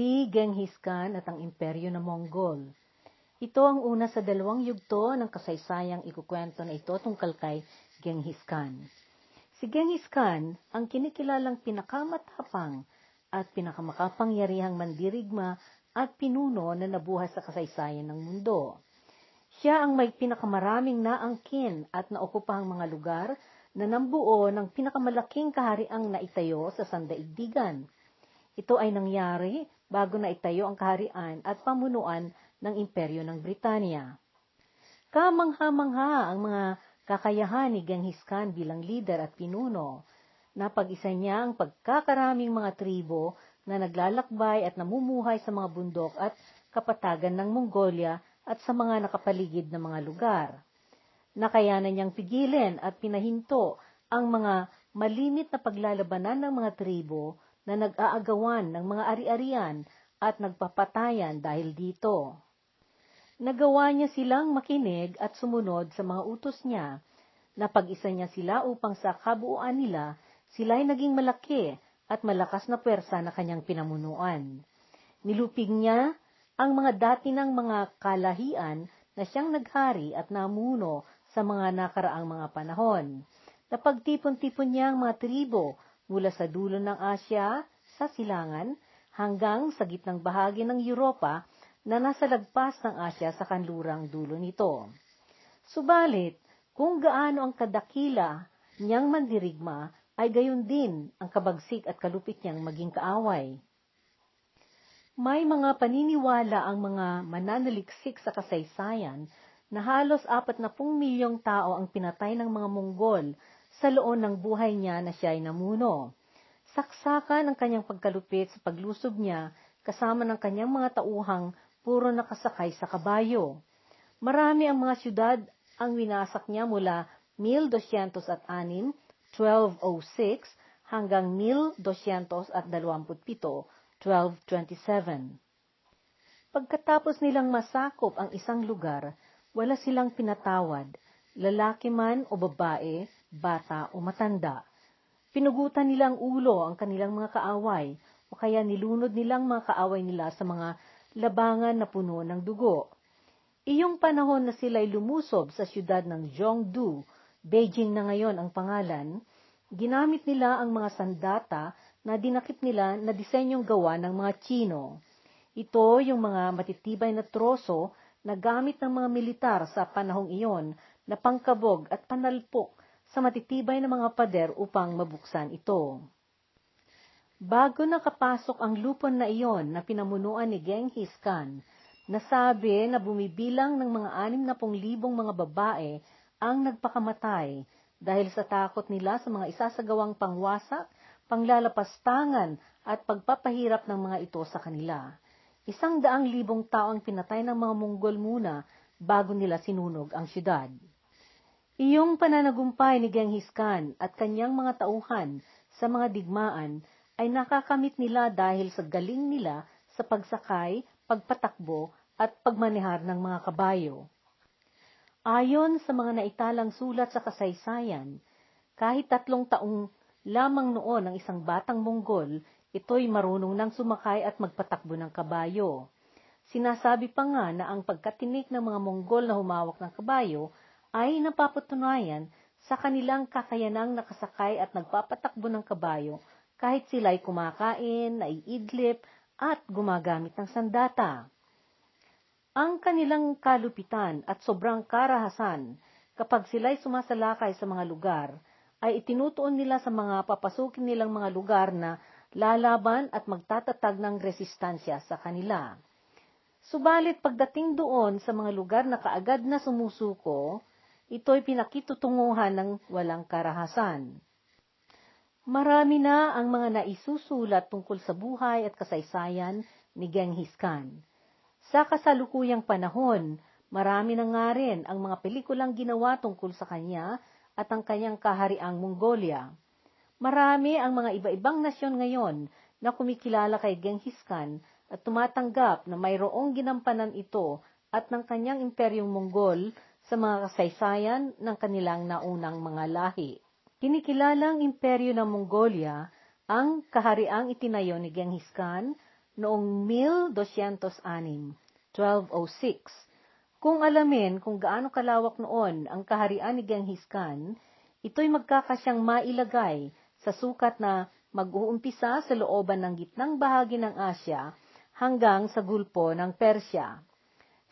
si Genghis Khan at ang imperyo ng Mongol. Ito ang una sa dalawang yugto ng kasaysayang ikukwento na ito tungkol kay Genghis Khan. Si Genghis Khan ang kinikilalang pinakamatapang at pinakamakapangyarihang mandirigma at pinuno na nabuhay sa kasaysayan ng mundo. Siya ang may pinakamaraming naangkin at naokupahang mga lugar na nambuo ng pinakamalaking kahariang naitayo sa sandaigdigan. Ito ay nangyari bago na itayo ang kaharian at pamunuan ng imperyo ng Britanya. Kamangha-mangha ang mga kakayahan ni Genghis Khan bilang lider at pinuno. Napag-isa niya ang pagkakaraming mga tribo na naglalakbay at namumuhay sa mga bundok at kapatagan ng Mongolia at sa mga nakapaligid na mga lugar. Nakayanan niyang pigilin at pinahinto ang mga malimit na paglalabanan ng mga tribo na nag-aagawan ng mga ari-arian at nagpapatayan dahil dito. Nagawa niya silang makinig at sumunod sa mga utos niya. Napag-isa niya sila upang sa kabuuan nila, sila'y naging malaki at malakas na pwersa na kanyang pinamunuan. Nilupig niya ang mga dati ng mga kalahian na siyang naghari at namuno sa mga nakaraang mga panahon. Napagtipon-tipon niya ang mga tribo mula sa dulo ng Asya, sa silangan, hanggang sa gitnang bahagi ng Europa na nasa lagpas ng Asya sa kanlurang dulo nito. Subalit, kung gaano ang kadakila niyang mandirigma, ay gayon din ang kabagsik at kalupit niyang maging kaaway. May mga paniniwala ang mga mananaliksik sa kasaysayan na halos apat na pung milyong tao ang pinatay ng mga Monggol sa loob ng buhay niya na siya ay namuno. Saksakan ang kanyang pagkalupit sa paglusob niya kasama ng kanyang mga tauhang puro nakasakay sa kabayo. Marami ang mga syudad ang winasak niya mula 1206, 1206 hanggang 1227, 1227. Pagkatapos nilang masakop ang isang lugar, wala silang pinatawad, lalaki man o babae, bata o matanda. Pinugutan nilang ulo ang kanilang mga kaaway, o kaya nilunod nilang mga kaaway nila sa mga labangan na puno ng dugo. Iyong panahon na sila'y lumusob sa siyudad ng Zhongdu, Beijing na ngayon ang pangalan, ginamit nila ang mga sandata na dinakip nila na disenyong gawa ng mga Chino. Ito yung mga matitibay na troso na gamit ng mga militar sa panahong iyon na pangkabog at panalpok sa matitibay na mga pader upang mabuksan ito. Bago nakapasok ang lupon na iyon na pinamunuan ni Genghis Khan, nasabi na bumibilang ng mga anim na pong libong mga babae ang nagpakamatay dahil sa takot nila sa mga isasagawang pangwasak panglalapastangan at pagpapahirap ng mga ito sa kanila. Isang daang libong tao ang pinatay ng mga Monggol muna bago nila sinunog ang syudad. Iyong pananagumpay ni Genghis Khan at kanyang mga tauhan sa mga digmaan ay nakakamit nila dahil sa galing nila sa pagsakay, pagpatakbo at pagmanehar ng mga kabayo. Ayon sa mga naitalang sulat sa kasaysayan, kahit tatlong taong Lamang noon ang isang batang Monggol, ito'y marunong nang sumakay at magpatakbo ng kabayo. Sinasabi pa nga na ang pagkatinik ng mga Monggol na humawak ng kabayo ay napapatunayan sa kanilang kakayanang nakasakay at nagpapatakbo ng kabayo kahit sila'y kumakain, naiidlip, at gumagamit ng sandata. Ang kanilang kalupitan at sobrang karahasan kapag sila'y sumasalakay sa mga lugar ay itinutuon nila sa mga papasukin nilang mga lugar na lalaban at magtatatag ng resistansya sa kanila. Subalit pagdating doon sa mga lugar na kaagad na sumusuko, ito'y pinakitutunguhan ng walang karahasan. Marami na ang mga naisusulat tungkol sa buhay at kasaysayan ni Genghis Khan. Sa kasalukuyang panahon, marami na nga rin ang mga pelikulang ginawa tungkol sa kanya at ang kanyang kahariang Mongolia. Marami ang mga iba-ibang nasyon ngayon na kumikilala kay Genghis Khan at tumatanggap na mayroong ginampanan ito at ng kanyang imperyong Mongol sa mga kasaysayan ng kanilang naunang mga lahi. Kinikilalang imperyo ng Mongolia ang kahariang itinayo ni Genghis Khan noong 1206, 1206. Kung alamin kung gaano kalawak noon ang kaharian ni Genghis Khan, ito'y magkakasyang mailagay sa sukat na mag-uumpisa sa looban ng gitnang bahagi ng Asya hanggang sa gulpo ng Persya.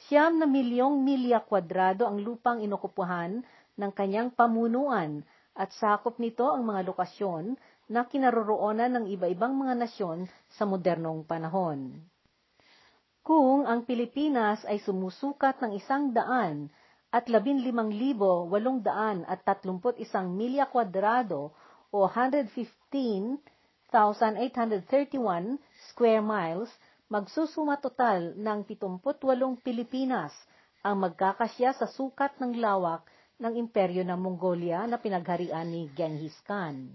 Siyam na milyong milya kwadrado ang lupang inokupuhan ng kanyang pamunuan at sakop nito ang mga lokasyon na kinaroroonan ng iba-ibang mga nasyon sa modernong panahon. Kung ang Pilipinas ay sumusukat ng isang daan at labinlimang libo walong daan at tatlumput isang milya kwadrado o 115,831 square miles, magsusuma total ng 78 Pilipinas ang magkakasya sa sukat ng lawak ng imperyo ng Mongolia na pinagharian ni Genghis Khan.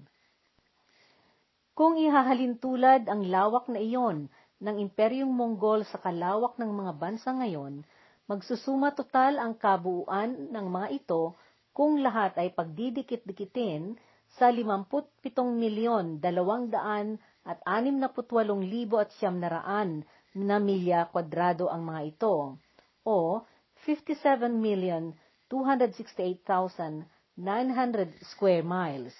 Kung ihahalin tulad ang lawak na iyon ng Imperyong Mongol sa kalawak ng mga bansa ngayon, magsusuma total ang kabuuan ng mga ito kung lahat ay pagdidikit-dikitin sa 57 milyon 200 at 68 libo at siyam naraan na milya kwadrado ang mga ito, o 57 million 268,900 square miles.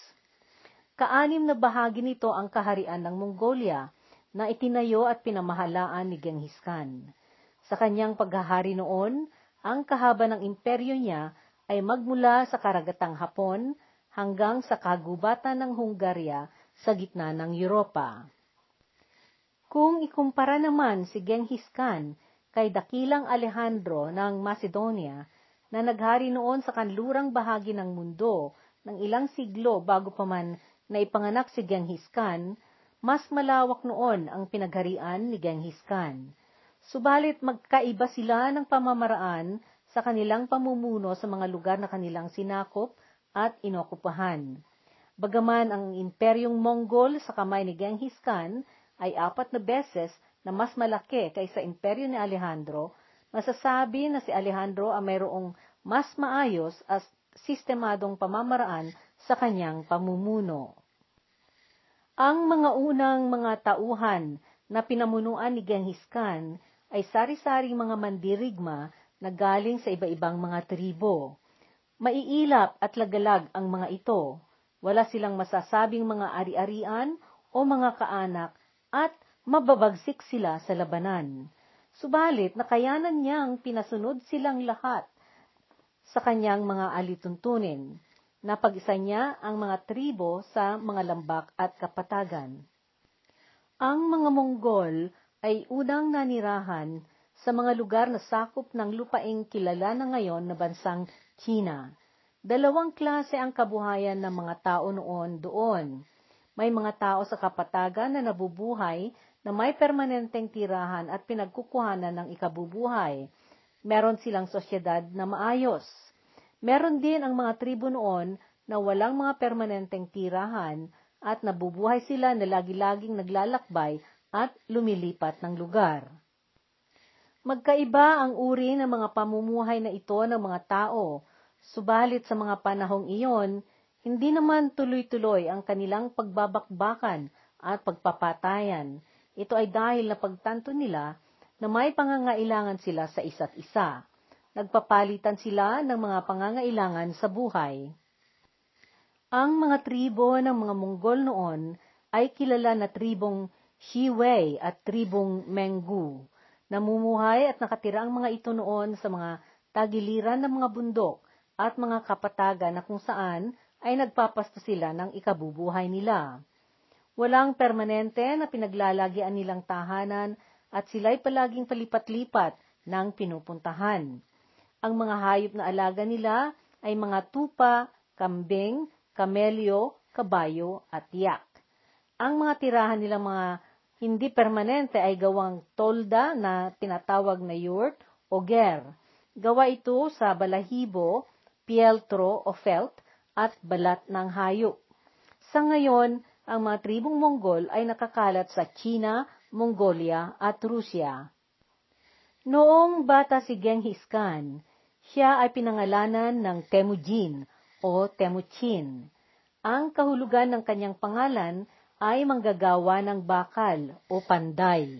Kaanim na bahagi nito ang kaharian ng Mongolia, na itinayo at pinamahalaan ni Genghis Khan. Sa kanyang paghahari noon, ang kahaba ng imperyo niya ay magmula sa karagatang Hapon hanggang sa kagubatan ng Hungarya sa gitna ng Europa. Kung ikumpara naman si Genghis Khan kay dakilang Alejandro ng Macedonia na naghari noon sa kanlurang bahagi ng mundo ng ilang siglo bago pa man na ipanganak si Genghis Khan, mas malawak noon ang pinagharian ni Genghis Khan. Subalit magkaiba sila ng pamamaraan sa kanilang pamumuno sa mga lugar na kanilang sinakop at inokupahan. Bagaman ang imperyong Mongol sa kamay ni Genghis Khan ay apat na beses na mas malaki kaysa imperyo ni Alejandro, masasabi na si Alejandro ay mayroong mas maayos at sistemadong pamamaraan sa kanyang pamumuno. Ang mga unang mga tauhan na pinamunuan ni Genghis Khan ay sari-saring mga mandirigma na galing sa iba-ibang mga tribo. Maiilap at lagalag ang mga ito. Wala silang masasabing mga ari-arian o mga kaanak at mababagsik sila sa labanan. Subalit, nakayanan niyang pinasunod silang lahat sa kanyang mga alituntunin napag-isa niya ang mga tribo sa mga lambak at kapatagan. Ang mga Monggol ay unang nanirahan sa mga lugar na sakop ng lupaing kilala na ngayon na bansang China. Dalawang klase ang kabuhayan ng mga tao noon doon. May mga tao sa kapatagan na nabubuhay na may permanenteng tirahan at pinagkukuhanan ng ikabubuhay. Meron silang sosyedad na maayos Meron din ang mga tribo noon na walang mga permanenteng tirahan at nabubuhay sila na lagi-laging naglalakbay at lumilipat ng lugar. Magkaiba ang uri ng mga pamumuhay na ito ng mga tao, subalit sa mga panahong iyon, hindi naman tuloy-tuloy ang kanilang pagbabakbakan at pagpapatayan. Ito ay dahil na pagtanto nila na may pangangailangan sila sa isa't isa nagpapalitan sila ng mga pangangailangan sa buhay. Ang mga tribo ng mga Monggol noon ay kilala na tribong Shiwei at tribong Menggu. Namumuhay at nakatira ang mga ito noon sa mga tagiliran ng mga bundok at mga kapatagan na kung saan ay nagpapasto sila ng ikabubuhay nila. Walang permanente na pinaglalagian nilang tahanan at sila'y palaging palipat-lipat ng pinupuntahan. Ang mga hayop na alaga nila ay mga tupa, kambing, kamelyo, kabayo, at yak. Ang mga tirahan nilang mga hindi permanente ay gawang tolda na tinatawag na yurt o ger. Gawa ito sa balahibo, pieltro o felt at balat ng hayop. Sa ngayon, ang mga tribong Mongol ay nakakalat sa China, Mongolia at Rusya. Noong bata si Genghis Khan, siya ay pinangalanan ng Temujin o Temuchin. Ang kahulugan ng kanyang pangalan ay manggagawa ng bakal o panday.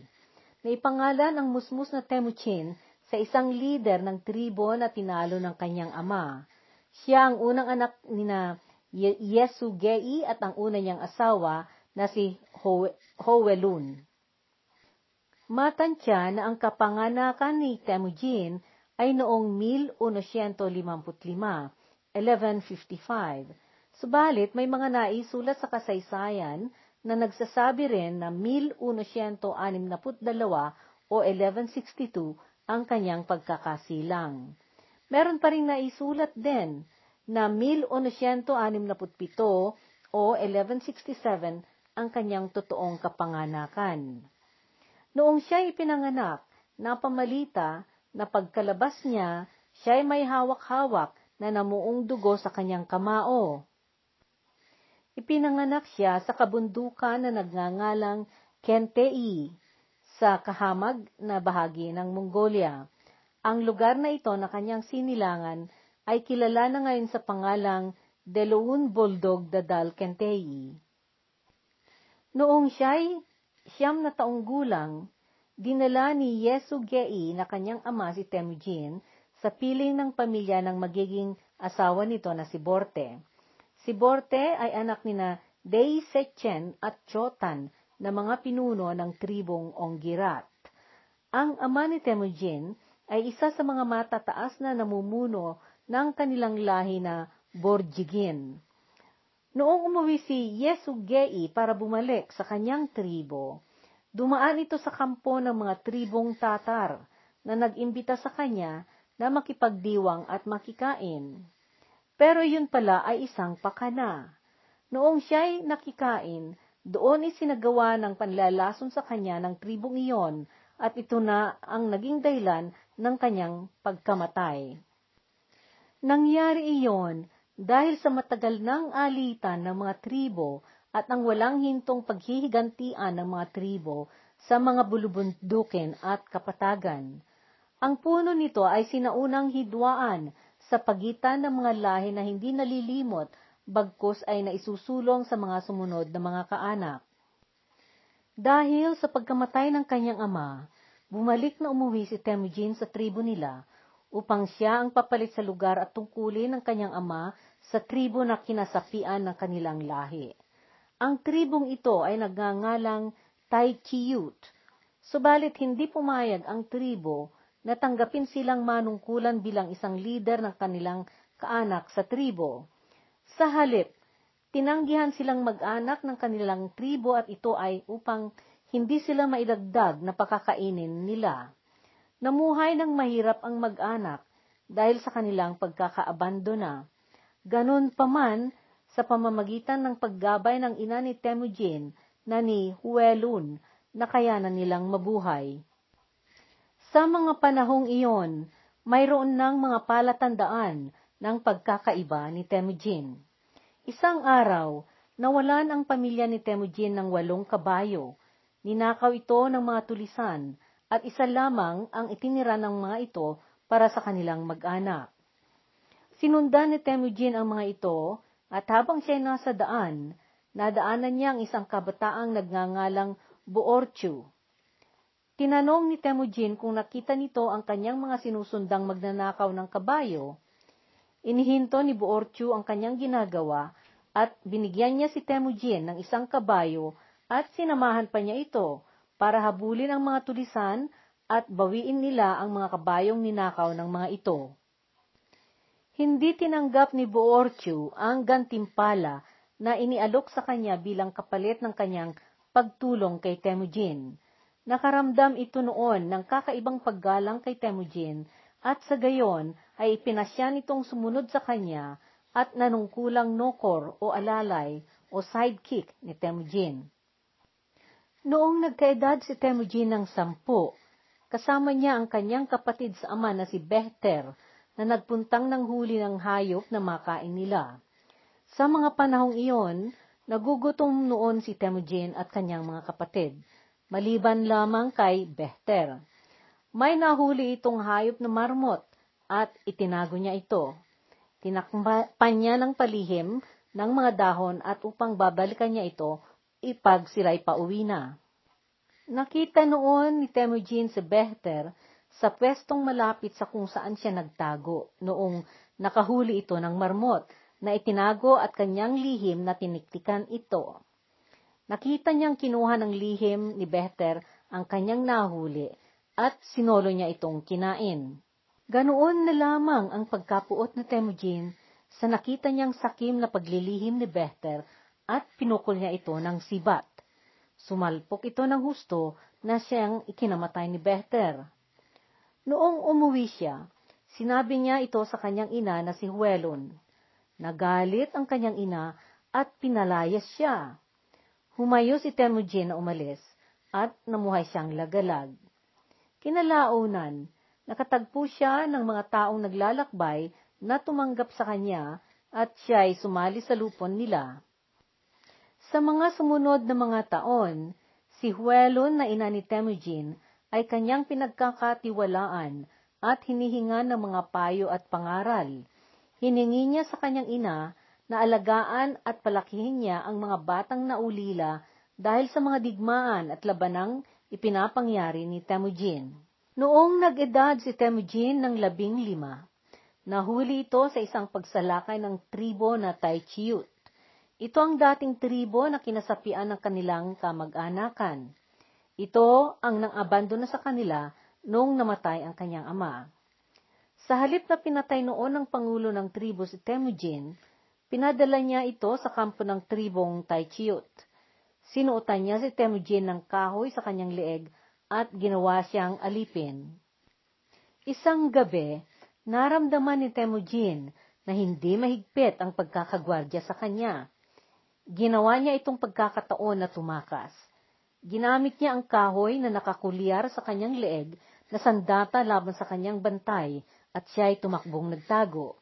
na ipangalan ang musmus na Temuchin sa isang lider ng tribo na tinalo ng kanyang ama. Siya ang unang anak ni na Yesugei at ang una niyang asawa na si Howelun. Matansya na ang kapanganakan ni Temujin ay noong 1155, 1155. Subalit may mga naisulat sa kasaysayan na nagsasabi rin na 1162 o 1162 ang kanyang pagkakasilang. Meron pa rin naisulat din na 1167 o 1167 ang kanyang totoong kapanganakan. Noong siya ipinanganak, napamalita na pagkalabas niya, siya ay may hawak-hawak na namuong dugo sa kanyang kamao. Ipinanganak siya sa kabundukan na nagngangalang Kentei, sa kahamag na bahagi ng Mongolia. Ang lugar na ito na kanyang sinilangan ay kilala na ngayon sa pangalang Deloun Boldog Dadal Kentei. Noong siya'y siyam na taong gulang, dinala ni Yesu Gei na kanyang ama si Temujin sa piling ng pamilya ng magiging asawa nito na si Borte. Si Borte ay anak ni na Dei Sechen at Chotan na mga pinuno ng tribong Onggirat. Ang ama ni Temujin ay isa sa mga matataas na namumuno ng kanilang lahi na Borjigin. Noong umuwi si Yesugei para bumalik sa kanyang tribo, dumaan ito sa kampo ng mga tribong Tatar na nag-imbita sa kanya na makipagdiwang at makikain. Pero yun pala ay isang pakana. Noong siya'y nakikain, doon isinagawa ng panlalason sa kanya ng tribong iyon at ito na ang naging dahilan ng kanyang pagkamatay. Nangyari iyon dahil sa matagal ng alitan ng mga tribo at ang walang hintong paghihigantian ng mga tribo sa mga bulubundukin at kapatagan. Ang puno nito ay sinaunang hidwaan sa pagitan ng mga lahi na hindi nalilimot bagkus ay naisusulong sa mga sumunod na mga kaanak. Dahil sa pagkamatay ng kanyang ama, bumalik na umuwi si Temujin sa tribo nila upang siya ang papalit sa lugar at tungkulin ng kanyang ama sa tribo na kinasapian ng kanilang lahi. Ang tribong ito ay nagngangalang Taichiyut, subalit hindi pumayag ang tribo na tanggapin silang manungkulan bilang isang leader ng kanilang kaanak sa tribo. Sa halip, tinanggihan silang mag-anak ng kanilang tribo at ito ay upang hindi sila maidagdag na pakakainin nila. Namuhay ng mahirap ang mag-anak dahil sa kanilang pagkakaabandona. Ganon pa man, sa pamamagitan ng paggabay ng ina ni Temujin na ni Huelun na kayanan nilang mabuhay. Sa mga panahong iyon, mayroon ng mga palatandaan ng pagkakaiba ni Temujin. Isang araw, nawalan ang pamilya ni Temujin ng walong kabayo. Ninakaw ito ng mga tulisan at isa lamang ang itinira ng mga ito para sa kanilang mag-anak. Sinundan ni Temujin ang mga ito at habang siya nasa daan, nadaanan niya ang isang kabataang nagngangalang Boorchu. Tinanong ni Temujin kung nakita nito ang kanyang mga sinusundang magnanakaw ng kabayo Inihinto ni Boorchu ang kanyang ginagawa at binigyan niya si Temujin ng isang kabayo at sinamahan pa niya ito para habulin ang mga tulisan at bawiin nila ang mga kabayong ninakaw ng mga ito. Hindi tinanggap ni Boorchu ang gantimpala na inialok sa kanya bilang kapalit ng kanyang pagtulong kay Temujin. Nakaramdam ito noon ng kakaibang paggalang kay Temujin at sa gayon ay ipinasya nitong sumunod sa kanya at nanungkulang nokor o alalay o sidekick ni Temujin. Noong nagkaedad si Temujin ng sampu, kasama niya ang kanyang kapatid sa ama na si Behter na nagpuntang ng huli ng hayop na makain nila. Sa mga panahong iyon, nagugutom noon si Temujin at kanyang mga kapatid, maliban lamang kay Behter. May nahuli itong hayop na marmot at itinago niya ito. Tinakpan niya ng palihim ng mga dahon at upang babalikan niya ito ipag sila'y pauwi na. Nakita noon ni Temujin si Behter sa pwestong malapit sa kung saan siya nagtago noong nakahuli ito ng marmot na itinago at kanyang lihim na tiniktikan ito. Nakita niyang kinuha ng lihim ni Behter ang kanyang nahuli at sinolo niya itong kinain. Ganoon na lamang ang pagkapuot na Temujin sa nakita niyang sakim na paglilihim ni Behter at pinukol niya ito ng sibat. Sumalpok ito ng husto na siyang ikinamatay ni Behter. Noong umuwi siya, sinabi niya ito sa kanyang ina na si Huelon. Nagalit ang kanyang ina at pinalayas siya. Humayo si Temujin na umalis at namuhay siyang lagalag. Kinalaunan, nakatagpo siya ng mga taong naglalakbay na tumanggap sa kanya at siya ay sumali sa lupon nila. Sa mga sumunod na mga taon, si Huelon na ina ni Temujin ay kanyang pinagkakatiwalaan at hinihinga ng mga payo at pangaral. Hiningi niya sa kanyang ina na alagaan at palakihin niya ang mga batang naulila dahil sa mga digmaan at labanang ipinapangyari ni Temujin. Noong nag-edad si Temujin ng labing lima, nahuli ito sa isang pagsalakay ng tribo na Taichiyut. Ito ang dating tribo na kinasapian ng kanilang kamag-anakan. Ito ang nang-abandona sa kanila noong namatay ang kanyang ama. Sa halip na pinatay noon ng pangulo ng tribo si Temujin, pinadala niya ito sa kampo ng tribong Taichiyut. Sinuotan niya si Temujin ng kahoy sa kanyang leeg at ginawa siyang alipin. Isang gabi, naramdaman ni Temujin na hindi mahigpit ang pagkakagwardya sa kanya. Ginawa niya itong pagkakataon na tumakas. Ginamit niya ang kahoy na nakakulyar sa kanyang leeg na sandata laban sa kanyang bantay at siya ay tumakbong nagtago.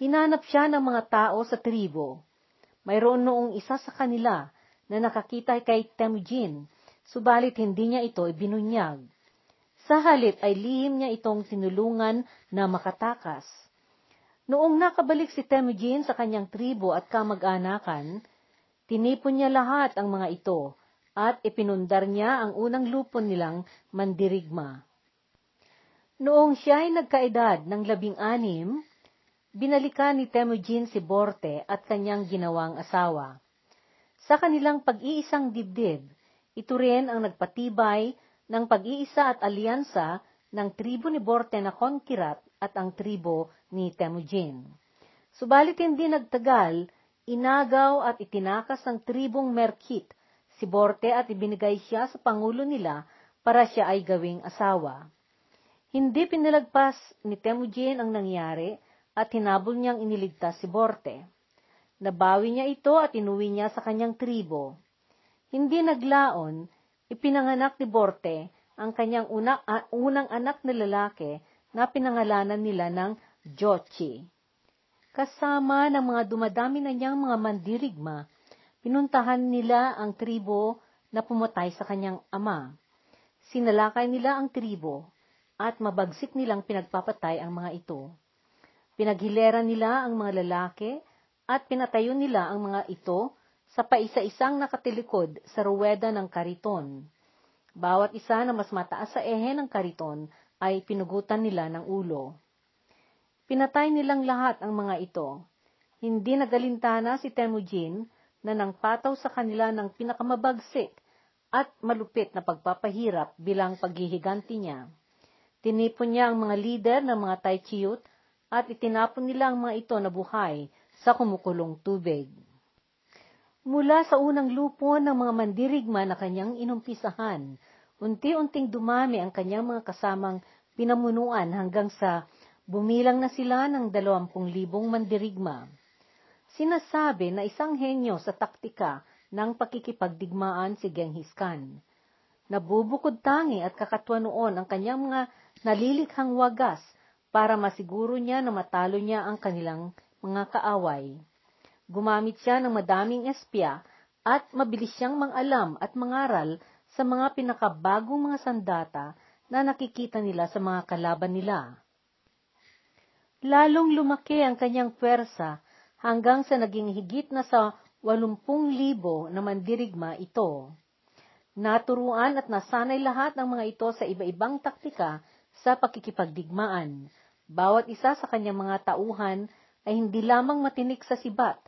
Hinanap siya ng mga tao sa tribo. Mayroon noong isa sa kanila na nakakita kay Temujin, subalit hindi niya ito ibinunyag. Sa halip ay lihim niya itong tinulungan na makatakas. Noong nakabalik si Temujin sa kanyang tribo at kamag-anakan, tinipon niya lahat ang mga ito at ipinundar niya ang unang lupon nilang mandirigma. Noong siya ay nagkaedad ng labing-anim, binalikan ni Temujin si Borte at kanyang ginawang asawa. Sa kanilang pag-iisang dibdib, ito rin ang nagpatibay ng pag-iisa at alyansa ng tribo ni Borte na Konkirat at ang tribo ni Temujin. Subalit hindi nagtagal, inagaw at itinakas ng tribong Merkit si Borte at ibinigay siya sa pangulo nila para siya ay gawing asawa. Hindi pinalagpas ni Temujin ang nangyari at hinabol niyang iniligtas si Borte. Nabawi niya ito at inuwi niya sa kanyang tribo. Hindi naglaon, ipinanganak ni Borte ang kanyang una, uh, unang anak na lalaki na pinangalanan nila ng Jochi. Kasama ng mga dumadami na niyang mga mandirigma, pinuntahan nila ang tribo na pumatay sa kanyang ama. Sinalakay nila ang tribo at mabagsik nilang pinagpapatay ang mga ito. Pinaghilera nila ang mga lalaki at pinatayo nila ang mga ito sa paisa-isang nakatilikod sa ruweda ng kariton. Bawat isa na mas mataas sa ehe ng kariton ay pinugutan nila ng ulo. Pinatay nilang lahat ang mga ito. Hindi nagalintana si Temujin na nang pataw sa kanila ng pinakamabagsik at malupit na pagpapahirap bilang paghihiganti niya. Tinipon niya ang mga lider ng mga Taichiyut at itinapon nila ang mga ito na buhay sa kumukulong tubig. Mula sa unang lupon ng mga mandirigma na kanyang inumpisahan, unti-unting dumami ang kanyang mga kasamang pinamunuan hanggang sa bumilang na sila ng dalawampung libong mandirigma. Sinasabi na isang henyo sa taktika ng pakikipagdigmaan si Genghis Khan. Nabubukod tangi at kakatwa noon ang kanyang mga nalilikhang wagas para masiguro niya na matalo niya ang kanilang mga kaaway. Gumamit siya ng madaming espya at mabilis siyang mangalam at mangaral sa mga pinakabagong mga sandata na nakikita nila sa mga kalaban nila. Lalong lumaki ang kanyang pwersa hanggang sa naging higit na sa walumpung libo na mandirigma ito. Naturuan at nasanay lahat ng mga ito sa iba-ibang taktika sa pakikipagdigmaan. Bawat isa sa kanyang mga tauhan ay hindi lamang matinik sa sibat,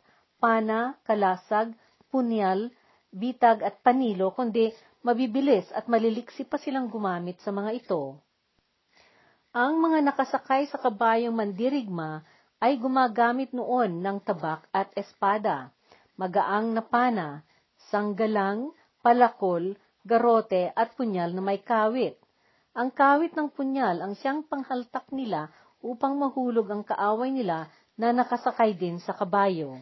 pana, kalasag, punyal, bitag at panilo, kundi mabibilis at maliliksi pa silang gumamit sa mga ito. Ang mga nakasakay sa kabayong mandirigma ay gumagamit noon ng tabak at espada, magaang na pana, sanggalang, palakol, garote at punyal na may kawit. Ang kawit ng punyal ang siyang panghaltak nila upang mahulog ang kaaway nila na nakasakay din sa kabayo.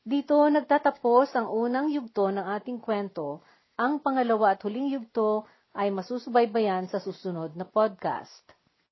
Dito nagtatapos ang unang yugto ng ating kwento. Ang pangalawa at huling yugto ay masusubaybayan sa susunod na podcast.